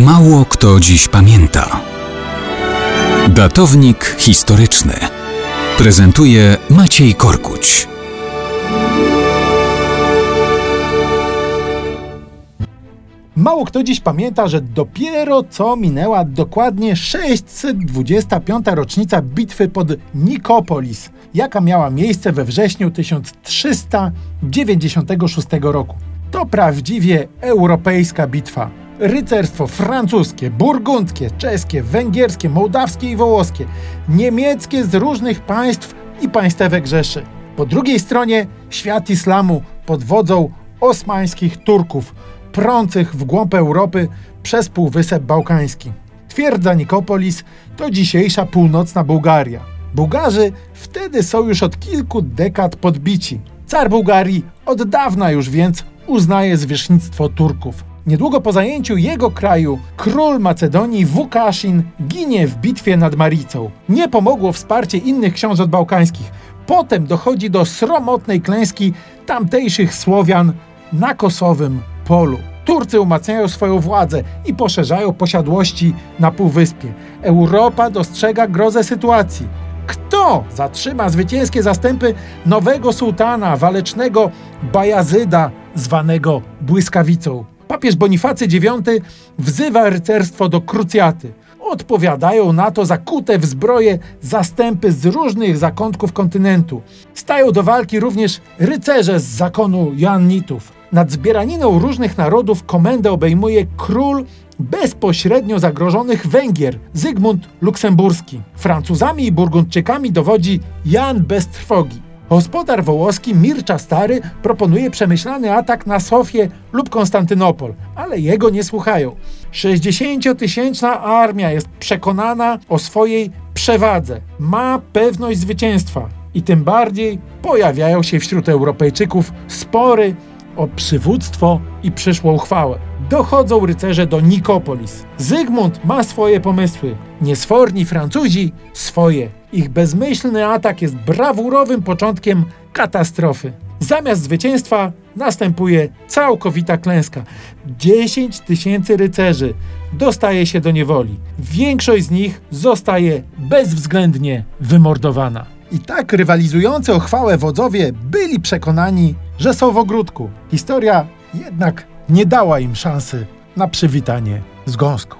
Mało kto dziś pamięta. Datownik historyczny prezentuje Maciej Korkuć. Mało kto dziś pamięta, że dopiero co minęła dokładnie 625. rocznica bitwy pod Nikopolis, jaka miała miejsce we wrześniu 1396 roku. To prawdziwie europejska bitwa. Rycerstwo francuskie, burgundzkie, czeskie, węgierskie, mołdawskie i wołoskie, niemieckie z różnych państw i państewek Rzeszy. Po drugiej stronie świat islamu pod wodzą osmańskich Turków, prących w głąb Europy przez Półwysep Bałkański. Twierdza Nikopolis to dzisiejsza północna Bułgaria. Bułgarzy wtedy są już od kilku dekad podbici. Car Bułgarii od dawna już więc uznaje zwierzchnictwo Turków. Niedługo po zajęciu jego kraju król Macedonii Wukaszin ginie w bitwie nad Maricą. Nie pomogło wsparcie innych książąt bałkańskich. Potem dochodzi do sromotnej klęski tamtejszych Słowian na kosowym polu. Turcy umacniają swoją władzę i poszerzają posiadłości na półwyspie. Europa dostrzega grozę sytuacji. Kto zatrzyma zwycięskie zastępy nowego sułtana, walecznego Bajazyda, zwanego Błyskawicą? Papież Bonifacy IX wzywa rycerstwo do krucjaty. Odpowiadają na to zakute w zbroje zastępy z różnych zakątków kontynentu. Stają do walki również rycerze z zakonu Joannitów. Nad zbieraniną różnych narodów komendę obejmuje król bezpośrednio zagrożonych Węgier, Zygmunt Luksemburski. Francuzami i Burgundczykami dowodzi Jan bez trwogi. Gospodar wołoski Mircza Stary proponuje przemyślany atak na Sofię lub Konstantynopol, ale jego nie słuchają. 60-tysięczna armia jest przekonana o swojej przewadze, ma pewność zwycięstwa i tym bardziej pojawiają się wśród Europejczyków spory o przywództwo i przyszłą chwałę. Dochodzą rycerze do Nikopolis. Zygmunt ma swoje pomysły, niesforni Francuzi swoje. Ich bezmyślny atak jest brawurowym początkiem katastrofy. Zamiast zwycięstwa następuje całkowita klęska. 10 tysięcy rycerzy dostaje się do niewoli. Większość z nich zostaje bezwzględnie wymordowana. I tak rywalizujący o chwałę wodzowie byli przekonani, że są w ogródku. Historia jednak nie dała im szansy na przywitanie z gąską.